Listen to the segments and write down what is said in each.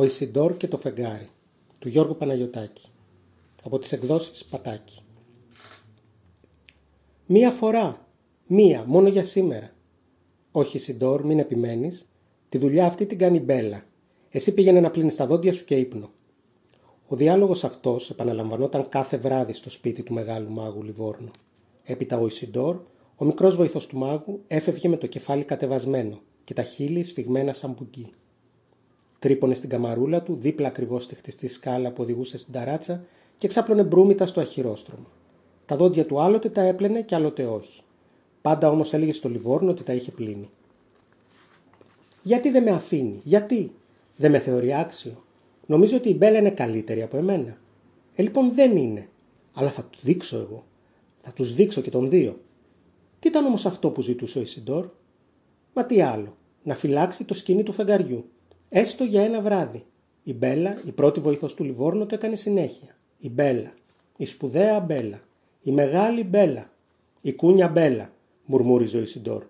Ο Ισιντόρ και το φεγγάρι του Γιώργου Παναγιωτάκη από τις εκδόσεις Πατάκη. Μία φορά, μία, μόνο για σήμερα. Όχι Ισιντόρ, μην επιμένεις, τη δουλειά αυτή την κάνει Μπέλα. Εσύ πήγαινε να πλύνεις τα δόντια σου και ύπνο. Ο διάλογος αυτός επαναλαμβανόταν κάθε βράδυ στο σπίτι του μεγάλου μάγου Λιβόρνου. Έπειτα ο Ισιντόρ, ο μικρός βοηθός του μάγου, έφευγε με το κεφάλι κατεβασμένο και τα χείλη σφιγμένα σαν μπουγκί. Τρύπωνε στην καμαρούλα του, δίπλα ακριβώς στη χτιστή σκάλα που οδηγούσε στην ταράτσα και ξάπλωνε μπρούμητα στο αχυρόστρωμα. Τα δόντια του άλλοτε τα έπλαινε και άλλοτε όχι. Πάντα όμως έλεγε στο Λιβόρνο ότι τα είχε πλύνει. Γιατί δεν με αφήνει, γιατί, δεν με θεωρεί άξιο. Νομίζω ότι η Μπέλα είναι καλύτερη από εμένα. Ε, λοιπόν δεν είναι. Αλλά θα του δείξω εγώ. Θα τους δείξω και τον δύο. Τι ήταν όμως αυτό που ζητούσε ο Ισιντόρ; Μα τι άλλο. Να φυλάξει το σκηνή του φεγγαριού. Έστω για ένα βράδυ. Η Μπέλα, η πρώτη βοηθός του Λιβόρνου, το έκανε συνέχεια. Η Μπέλα. Η σπουδαία Μπέλα. Η μεγάλη Μπέλα. Η κούνια Μπέλα, μουρμούριζε ο Ισιντόρ.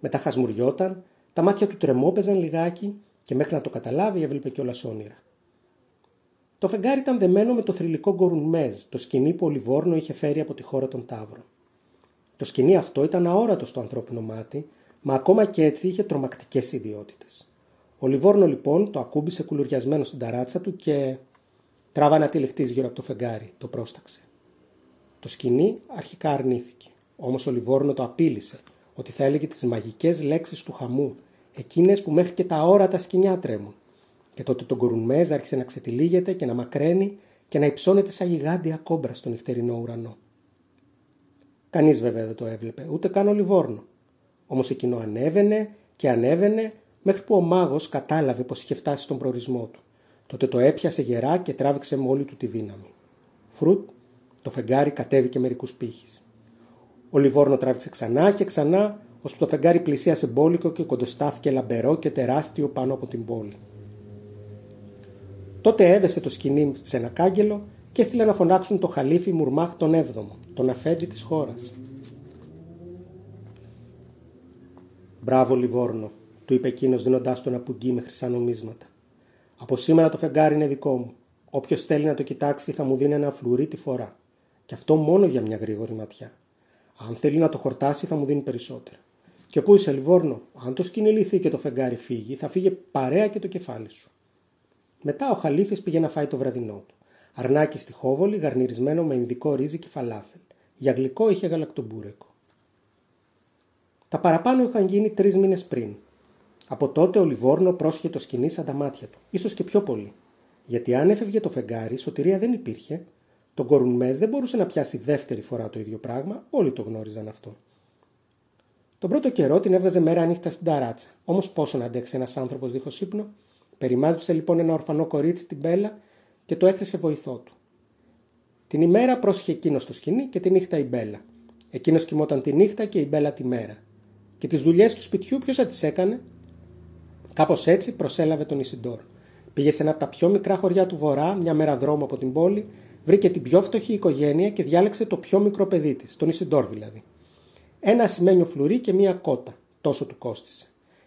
Μετά χασμουριόταν, τα μάτια του τρεμόπαιζαν λιγάκι και μέχρι να το καταλάβει έβλεπε κιόλας όνειρα. Το φεγγάρι ήταν δεμένο με το θρηλυκό γκορουνμέζ, το σκηνή που ο Λιβόρνο είχε φέρει από τη χώρα των Ταύρων. Το σκηνή αυτό ήταν αόρατο στο ανθρώπινο μάτι, μα ακόμα και έτσι είχε τρομακτικές ιδιότητες. Ο Λιβόρνο λοιπόν το ακούμπησε κουλουριασμένο στην ταράτσα του και τράβα να τυλιχτείς γύρω από το φεγγάρι, το πρόσταξε. Το σκηνή αρχικά αρνήθηκε, όμως ο Λιβόρνο το απείλησε ότι θα έλεγε τις μαγικές λέξεις του χαμού, εκείνες που μέχρι και τα όρατα σκηνιά τρέμουν. Και τότε τον Κορουνμέζ άρχισε να ξετυλίγεται και να μακραίνει και να υψώνεται σαν γιγάντια κόμπρα στον νυχτερινό ουρανό. Κανείς βέβαια δεν το έβλεπε, ούτε καν ο Λιβόρνο. Όμως εκείνο ανέβαινε και ανέβαινε μέχρι που ο μάγος κατάλαβε πως είχε φτάσει στον προορισμό του. Τότε το έπιασε γερά και τράβηξε με όλη του τη δύναμη. Φρουτ, το φεγγάρι κατέβηκε μερικούς πύχης. Ο Λιβόρνο τράβηξε ξανά και ξανά, ώσπου το φεγγάρι πλησίασε μπόλικο και κοντοστάθηκε λαμπερό και τεράστιο πάνω από την πόλη. Τότε έδεσε το σκηνή σε ένα κάγκελο και έστειλε να φωνάξουν το χαλίφι Μουρμάχ τον 7ο, τον αφέντη της χώρας. «Μπράβο Λιβόρνο», του είπε εκείνος δίνοντάς του ένα πουγγί με χρυσά νομίσματα. Από σήμερα το φεγγάρι είναι δικό μου. Όποιος θέλει να το κοιτάξει θα μου δίνει ένα φλουρί τη φορά. Και αυτό μόνο για μια γρήγορη ματιά. Αν θέλει να το χορτάσει θα μου δίνει περισσότερα. Και πού είσαι, Λιβόρνο, αν το σκηνηληθεί και το φεγγάρι φύγει, θα φύγει παρέα και το κεφάλι σου. Μετά ο Χαλίφης πήγε να φάει το βραδινό του. Αρνάκι στη χόβολη, γαρνιρισμένο με ινδικό ρύζι και φαλάφελ. Για γλυκό είχε γαλακτομπούρεκο. Τα παραπάνω είχαν γίνει τρεις μήνες πριν. Από τότε ο Λιβόρνο πρόσχε το σκηνή σαν τα μάτια του, ίσως και πιο πολύ. Γιατί αν έφευγε το φεγγάρι, σωτηρία δεν υπήρχε. Το Κορουνμέζ δεν μπορούσε να πιάσει δεύτερη φορά το ίδιο πράγμα, όλοι το γνώριζαν αυτό. Τον πρώτο καιρό την έβγαζε μέρα νύχτα στην ταράτσα. Όμως πόσο να αντέξει ένας άνθρωπος δίχως ύπνο. Περιμάζεψε λοιπόν ένα ορφανό κορίτσι την Μπέλα και το έκρυσε βοηθό του. Την ημέρα πρόσχε εκείνος στο σκηνή και τη νύχτα η Μπέλα. Εκείνος κοιμόταν τη νύχτα και η Μπέλα τη μέρα. Και τις δουλειές του σπιτιού ποιος θα τις έκανε, Κάπως έτσι προσέλαβε τον Ισιντόρ. Πήγε σε ένα από τα πιο μικρά χωριά του βορρά, μια μέρα δρόμο από την πόλη, βρήκε την πιο φτωχή οικογένεια και διάλεξε το πιο μικρό παιδί της, τον Ισιντόρ δηλαδή. Ένα ασημένιο φλουρί και μία κότα, τόσο του κόστησε.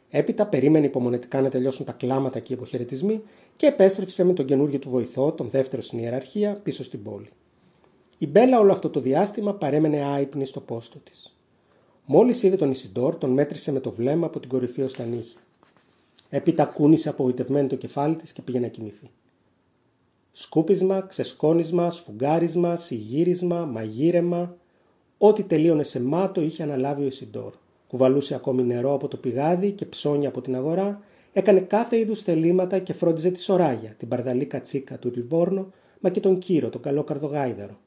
Έπειτα περίμενε υπομονετικά να τελειώσουν τα κλάματα και οι υποχαιρετισμοί και επέστρεψε με τον καινούργιο του βοηθό, τον δεύτερο στην ιεραρχία, πίσω στην πόλη. Η Μπέλα όλο αυτό το διάστημα παρέμενε άϊπνη στο πόστο της. Μόλις είδε τον Ισιντόρ, τον μέτρησε με το βλέμμα από την κορυφή ως τα νύχια. Έπειτα κούνησε απογοητευμένο το κεφάλι της και πήγε να κοιμηθεί. Σκούπισμα, ξεσκόνισμα, σφουγγάρισμα, συγύρισμα, μαγείρεμα, ό,τι τελείωνε σε μάτο είχε αναλάβει ο Ισιντόρ. Κουβαλούσε ακόμη νερό από το πηγάδι και ψώνια από την αγορά, έκανε κάθε είδους θελήματα και φρόντιζε τη σωράγια, την παρδαλή κατσίκα του Ριβόρνο, μα και τον κύρο, τον καλό καρδογάιδαρο.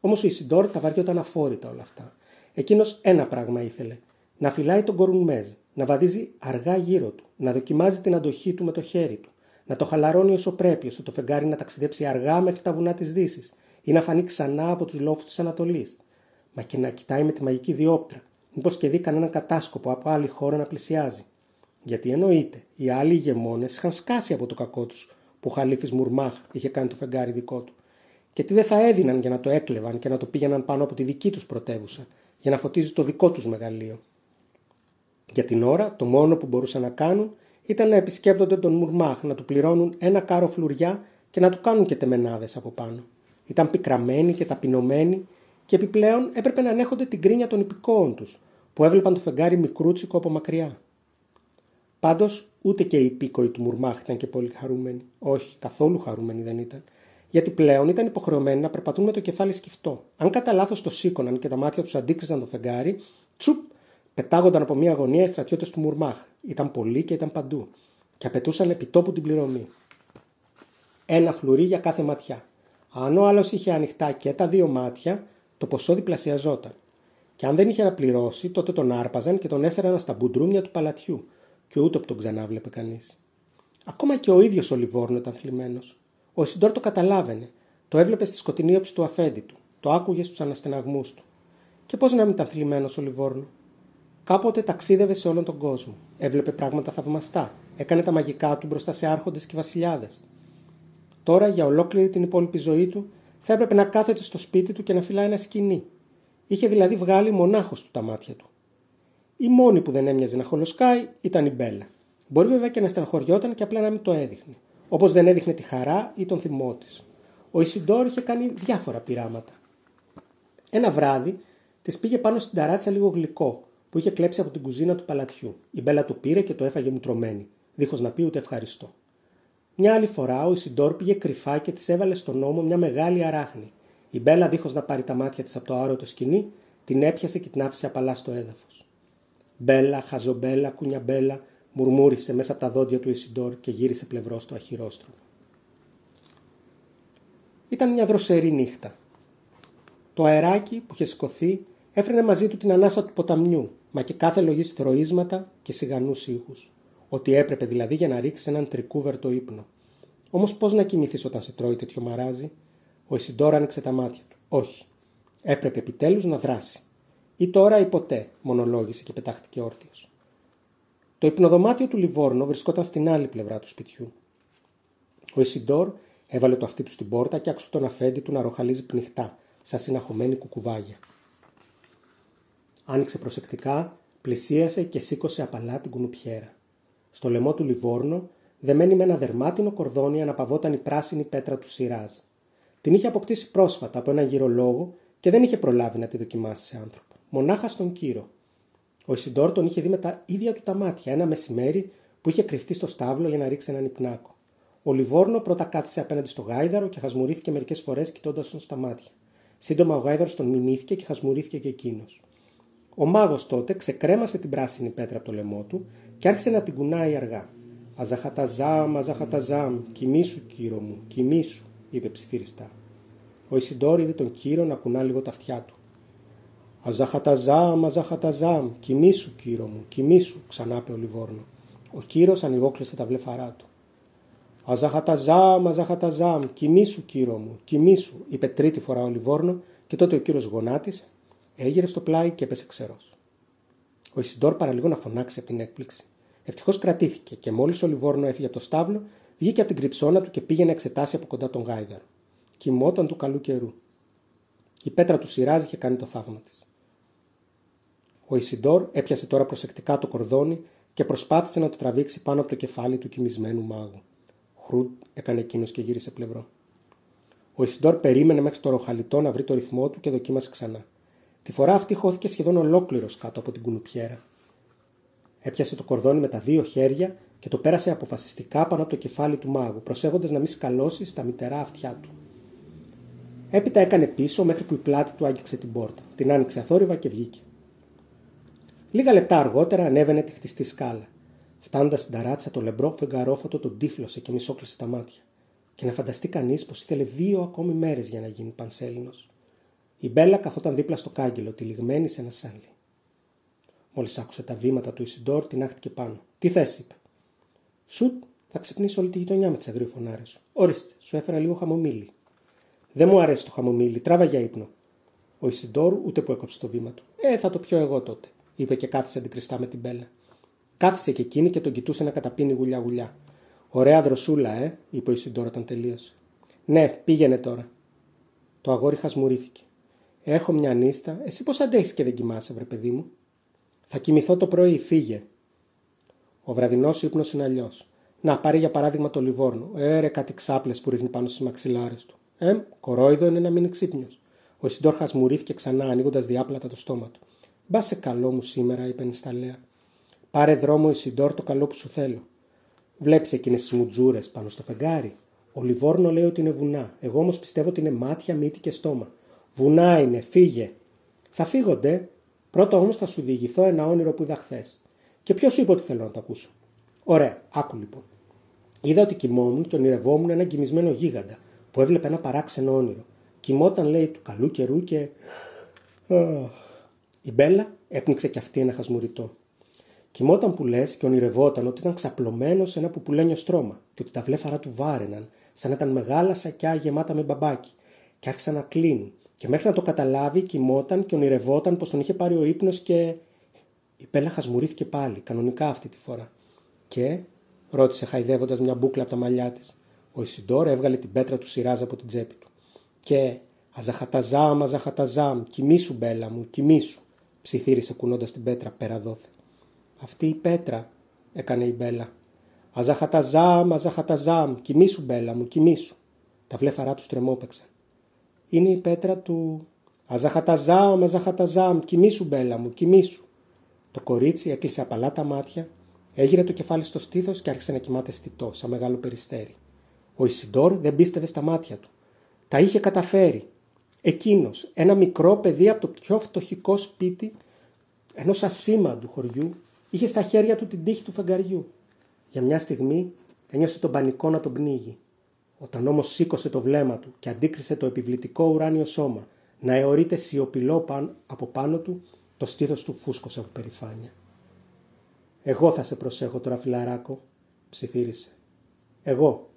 Όμως ο Ισιντόρ τα βαριόταν αφόρητα όλα αυτά. Εκείνος ένα πράγμα ήθελε, να φυλάει τον κορουνμέζ, να βαδίζει αργά γύρω του, να δοκιμάζει την αντοχή του με το χέρι του, να το χαλαρώνει όσο πρέπει, ώστε το φεγγάρι να ταξιδέψει αργά μέχρι τα βουνά της Δύσης ή να φανεί ξανά από τους λόφους της Ανατολής. Μα και να κοιτάει με τη μαγική διόπτρα, μήπως και δει κανέναν κατάσκοπο από άλλη χώρα να πλησιάζει. Γιατί εννοείται, οι άλλοι ηγεμόνες είχαν σκάσει από το κακό τους, που ο Χαλίφης Μουρμάχ είχε κάνει το φεγγάρι δικό του. Και τι δεν θα έδιναν για να το έκλεβαν και να το πήγαιναν πάνω από τη δική τους πρωτεύουσα, για να φωτίζει το δικό τους μεγαλείο. Για την ώρα το μόνο που μπορούσαν να κάνουν ήταν να επισκέπτονται τον Μουρμάχ, να του πληρώνουν ένα κάρο φλουριά και να του κάνουν και τεμενάδες από πάνω. Ήταν πικραμένοι και ταπεινωμένοι και επιπλέον έπρεπε να ανέχονται την κρίνια των υπηκόων τους, που έβλεπαν το φεγγάρι μικρούτσικο από μακριά. Πάντως, ούτε και οι υπήκοοι του Μουρμάχ ήταν και πολύ χαρούμενοι. Όχι, καθόλου χαρούμενοι δεν ήταν. Γιατί πλέον ήταν υποχρεωμένοι να περπατούν με το κεφάλι σκυφτό. Αν κατά λάθος το σήκωναν και τα μάτια τους αντίκριζαν το φεγγάρι, τσουπ, πετάγονταν από μια γωνία οι στρατιώτες του Μουρμάχ. Ήταν πολλοί και ήταν παντού. Και απαιτούσαν επιτόπου την πληρωμή. Ένα φλουρί για κάθε ματιά. Αν ο άλλος είχε ανοιχτά και τα δύο μάτια, το ποσό διπλασιαζόταν. Και αν δεν είχε να πληρώσει, τότε τον άρπαζαν και τον έσαιραν στα μπουντρούμια του παλατιού, και ούτε που τον ξανάβλεπε κανείς. Ακόμα και ο ίδιος ο Λιβόρνο ήταν θλιμμένος. Ο Ισιντόρ το καταλάβαινε. Το έβλεπε στη σκοτεινή όψη του αφέντη του. Το άκουγε στους αναστεναγμούς του. Και πώς να μην ήταν θλιμμένος ο Λιβόρνο; Κάποτε ταξίδευε σε όλον τον κόσμο. Έβλεπε πράγματα θαυμαστά. Έκανε τα μαγικά του μπροστά σε άρχοντες και βασιλιάδες. Τώρα για ολόκληρη την υπόλοιπη ζωή του θα έπρεπε να κάθεται στο σπίτι του και να φυλάει ένα σκηνή. Είχε δηλαδή βγάλει μονάχος του τα μάτια του. Η μόνη που δεν έμοιαζε να χολοσκάει ήταν η Μπέλα. Μπορεί βέβαια και να στεναχωριόταν και απλά να μην το έδειχνε, όπως δεν έδειχνε τη χαρά ή τον θυμό της. Ο Ισιντόρ είχε κάνει διάφορα πειράματα. Ένα βράδυ της πήγε πάνω στην ταράτσα λίγο γλυκό που είχε κλέψει από την κουζίνα του παλατιού. Η Μπέλα το πήρε και το έφαγε μουτρωμένη, δίχως να πει ούτε ευχαριστώ. Μια άλλη φορά ο Ισιντόρ πήγε κρυφά και της έβαλε στον νόμο μια μεγάλη αράχνη. Η Μπέλα, δίχως να πάρει τα μάτια της από το άρωτο σκηνή, την έπιασε και την άφησε απαλά στο έδαφος. Μπέλα, χαζομπέλα, κουνιαμπέλα, μουρμούρισε μέσα από τα δόντια του Ισιντόρ και γύρισε πλευρός στο αχυρόστροφο. Ήταν μια δροσερή νύχτα. Το αεράκι που είχε σηκωθεί έφερνε μαζί του την ανάσα του ποταμιού, μα και κάθε λογή θροίσματα και σιγανούς ήχους. Ότι έπρεπε δηλαδή για να ρίξει έναν τρικούβερτο ύπνο. Όμως πώς να κοιμηθείς όταν σε τρώει τέτοιο μαράζι; Ο Ισιντόρ άνοιξε τα μάτια του. Όχι. Έπρεπε επιτέλους να δράσει. Ή τώρα ή ποτέ, μονολόγησε και πετάχτηκε όρθιος. Το υπνοδωμάτιο του Λιβόρνο βρισκόταν στην άλλη πλευρά του σπιτιού. Ο Ισιντόρ έβαλε το αυτί του στην πόρτα και άκουσε τον αφέντη του να ροχαλίζει πνιχτά, σαν συναχωμένη κουκουβάγια. Άνοιξε προσεκτικά, πλησίασε και σήκωσε απαλά την κουνουπιέρα. Στο λαιμό του Λιβόρνο, δεμένη με ένα δερμάτινο κορδόνι, αναπαυόταν η πράσινη πέτρα του Σιράζ. Την είχε αποκτήσει πρόσφατα από έναν γυρολόγο και δεν είχε προλάβει να τη δοκιμάσει σε άνθρωπο. Μονάχα στον κύρο. Ο Ισιντόρ τον είχε δει με τα ίδια του τα μάτια ένα μεσημέρι που είχε κρυφτεί στο στάβλο για να ρίξει έναν υπνάκο. Ο Λιβόρνο πρώτα κάθισε απέναντι στο γάιδαρο και χασμουρήθηκε μερικές φορές κοιτώντας τον στα μάτια. Σύντομα ο γάιδαρος τον μιμήθηκε και χασμουρήθηκε και εκείνος. Ο μάγος τότε ξεκρέμασε την πράσινη πέτρα από το λαιμό του και άρχισε να την κουνάει αργά. Αζαχαταζάμ, αζαχαταζάμ, κοιμήσου κύρο μου, κοιμήσου, είπε ψιθυριστά. Ο Ισιντόρ είδε τον κύριο να κουνά λίγο τα αυτιά του. Αζαχαταζάμ, αζαχαταζάμ, κοιμήσου κύρο μου, κοιμήσου, ξανάπε ο Λιβόρνο. Ο κύριος ανοιγόκλεσε τα βλεφαρά του. Αζαχαταζάμ, αζαχαταζάμ, κοιμήσου κύρο μου, κοιμήσου, είπε τρίτη φορά ο Λιβόρνο και τότε ο κύριος γονάτισε, έγειρε στο πλάι και έπεσε ξερός. Ο Ισιντόρ παραλίγο να φωνάξει από την έκπληξη. Ευτυχώς κρατήθηκε και μόλις ο Λιβόρνο έφυγε από το στάβλο, βγήκε από την κρυψώνα του και πήγε να εξετάσει από κοντά τον γάιδαρο. Κοιμόταν του καλού καιρού. Η πέτρα του σειράζει είχε κάνει το θαύμα της. Ο Ισιντόρ έπιασε τώρα προσεκτικά το κορδόνι και προσπάθησε να το τραβήξει πάνω από το κεφάλι του κοιμισμένου μάγου. Χρούτ έκανε εκείνος και γύρισε πλευρό. Ο Ισιντόρ περίμενε μέχρι το ροχαλιτό να βρει το ρυθμό του και δοκίμασε ξανά. Τη φορά αυτή χώθηκε σχεδόν ολόκληρος κάτω από την κουνουπιέρα. Έπιασε το κορδόνι με τα δύο χέρια και το πέρασε αποφασιστικά πάνω από το κεφάλι του μάγου, προσέχοντας να μην σκαλώσει στα μητερά αυτιά του. Έπειτα έκανε πίσω μέχρι που η πλάτη του άγγιξε την πόρτα. Την άνοιξε αθόρυβα και βγήκε. Λίγα λεπτά αργότερα ανέβαινε τη χτιστή σκάλα. Φτάνοντας στην ταράτσα, το λεμπρό φεγγαρόφωτο τον τύφλωσε και μισόκλεισε τα μάτια. Και να φανταστεί κανείς πως ήθελε δύο ακόμη μέρες για να γίνει πανσέλινος. Η Μπέλα καθόταν δίπλα στο κάγκελο, τυλιγμένη σε ένα σάλι. Μόλις άκουσε τα βήματα του Ισιντόρ, την άχτηκε πάνω. Τι θες, είπε. Σουτ, θα ξυπνήσει όλη τη γειτονιά με τις αγριοφωνάρε σου. Ορίστε, σου έφερα λίγο χαμομίλι. Δεν μου αρέσει το χαμομίλι, τράβα για ύπνο. Ο Ισιντόρ ούτε που έκοψε το βήμα του. Ε, θα το πιω εγώ τότε, είπε και κάθισε αντικριστά με την μπέλα. Κάθισε και εκείνη και τον κοιτούσε να καταπίνει γουλιά-γουλιά. Ωραία δροσούλα, ε, είπε ο Ισιντόρ όταν τελείωσε. Ναι, πήγαινε τώρα. Το αγόρι χασμουρήθηκε. Έχω μια νύστα, εσύ πώς αντέχεις και δεν κοιμάσαι, βρε παιδί μου; Θα κοιμηθώ το πρωί, φύγε. Ο βραδινός ύπνος είναι αλλιώς. Να πάρει για παράδειγμα το Λιβόρνο. Έρε κάτι ξάπλες που ρίχνει πάνω στις μαξιλάρες του. Εμ, κορόιδο είναι να μείνει ξύπνιος. Ο Ισιντόρ χασμουρίθηκε ξανά, ανοίγοντας διάπλατα το στόμα του. Μπα σε καλό μου σήμερα, είπε νησταλέα. Πάρε δρόμο, Ισιντόρ, το καλό που σου θέλω. Βλέπεις εκείνες τις μουτζούρες πάνω στο φεγγάρι; Ο Λιβόρνο λέει ότι είναι βουνά. Εγώ όμως πιστεύω ότι είναι μάτια, μύτη και στόμα. Βουνά είναι, φύγε. Θα φύγονται. Πρώτα όμως θα σου διηγηθώ ένα όνειρο που είδα χθες. Και ποιος σου είπε ότι θέλω να το ακούσω. Ωραία, άκου λοιπόν. Είδα ότι κοιμόμουν και ονειρευόμουν ένα κοιμισμένο γίγαντα που έβλεπε ένα παράξενο όνειρο. Κοιμόταν, λέει, του καλού καιρού και. Η Μπέλα έπνιξε κι αυτή ένα χασμουριτό. Κοιμόταν που λες και ονειρευόταν ότι ήταν ξαπλωμένος σε ένα πουπουλένιο στρώμα και ότι τα βλέφαρα του βάρεναν, σαν να ήταν μεγάλα σακιά γεμάτα με μπαμπάκι, και άρχισαν να κλείνουν. Και μέχρι να το καταλάβει, κοιμόταν και ονειρευόταν πως τον είχε πάρει ο ύπνος και. Η Μπέλα χασμουρίθηκε πάλι, κανονικά αυτή τη φορά. Και, ρώτησε χαϊδεύοντας μια μπούκλα από τα μαλλιά της. Ο Ισιντόρ έβγαλε την πέτρα του σειράζα από την τσέπη του. Και Αζαχαταζάμ, αζαχαταζάμ, κοιμήσου μπέλα μου, κοιμήσου, ψιθύρισε κουνώντας την πέτρα πέρα δόθε. Αυτή η πέτρα, έκανε η μπέλα. Αζαχαταζάμ, αζαχαταζάμ, κοιμήσου μπέλα μου, κοιμήσου. Τα βλέφαρά τους τρεμόπαιξαν. Είναι η πέτρα του. Αζαχαταζάμ, αζαχαταζάμ, κοιμήσου μπέλα μου, κοιμήσου. Το κορίτσι έκλεισε απαλά τα μάτια, έγειρε το κεφάλι στο στήθος και άρχισε να κοιμάται στιτό, σαν μεγάλο περιστέρι. Ο Ισιντόρ δεν πίστευε στα μάτια του. Τα είχε καταφέρει. Εκείνος, ένα μικρό παιδί από το πιο φτωχικό σπίτι ενός ασήμαντου χωριού, είχε στα χέρια του την τύχη του φεγγαριού. Για μια στιγμή ένιωσε τον πανικό να τον πνίγει. Όταν όμως σήκωσε το βλέμμα του και αντίκρισε το επιβλητικό ουράνιο σώμα να αιωρείται σιωπηλό από πάνω του, το στήθος του φούσκωσε από περηφάνεια. «Εγώ θα σε προσέχω τώρα, φιλαράκο», ψιθύρισε. «Εγώ,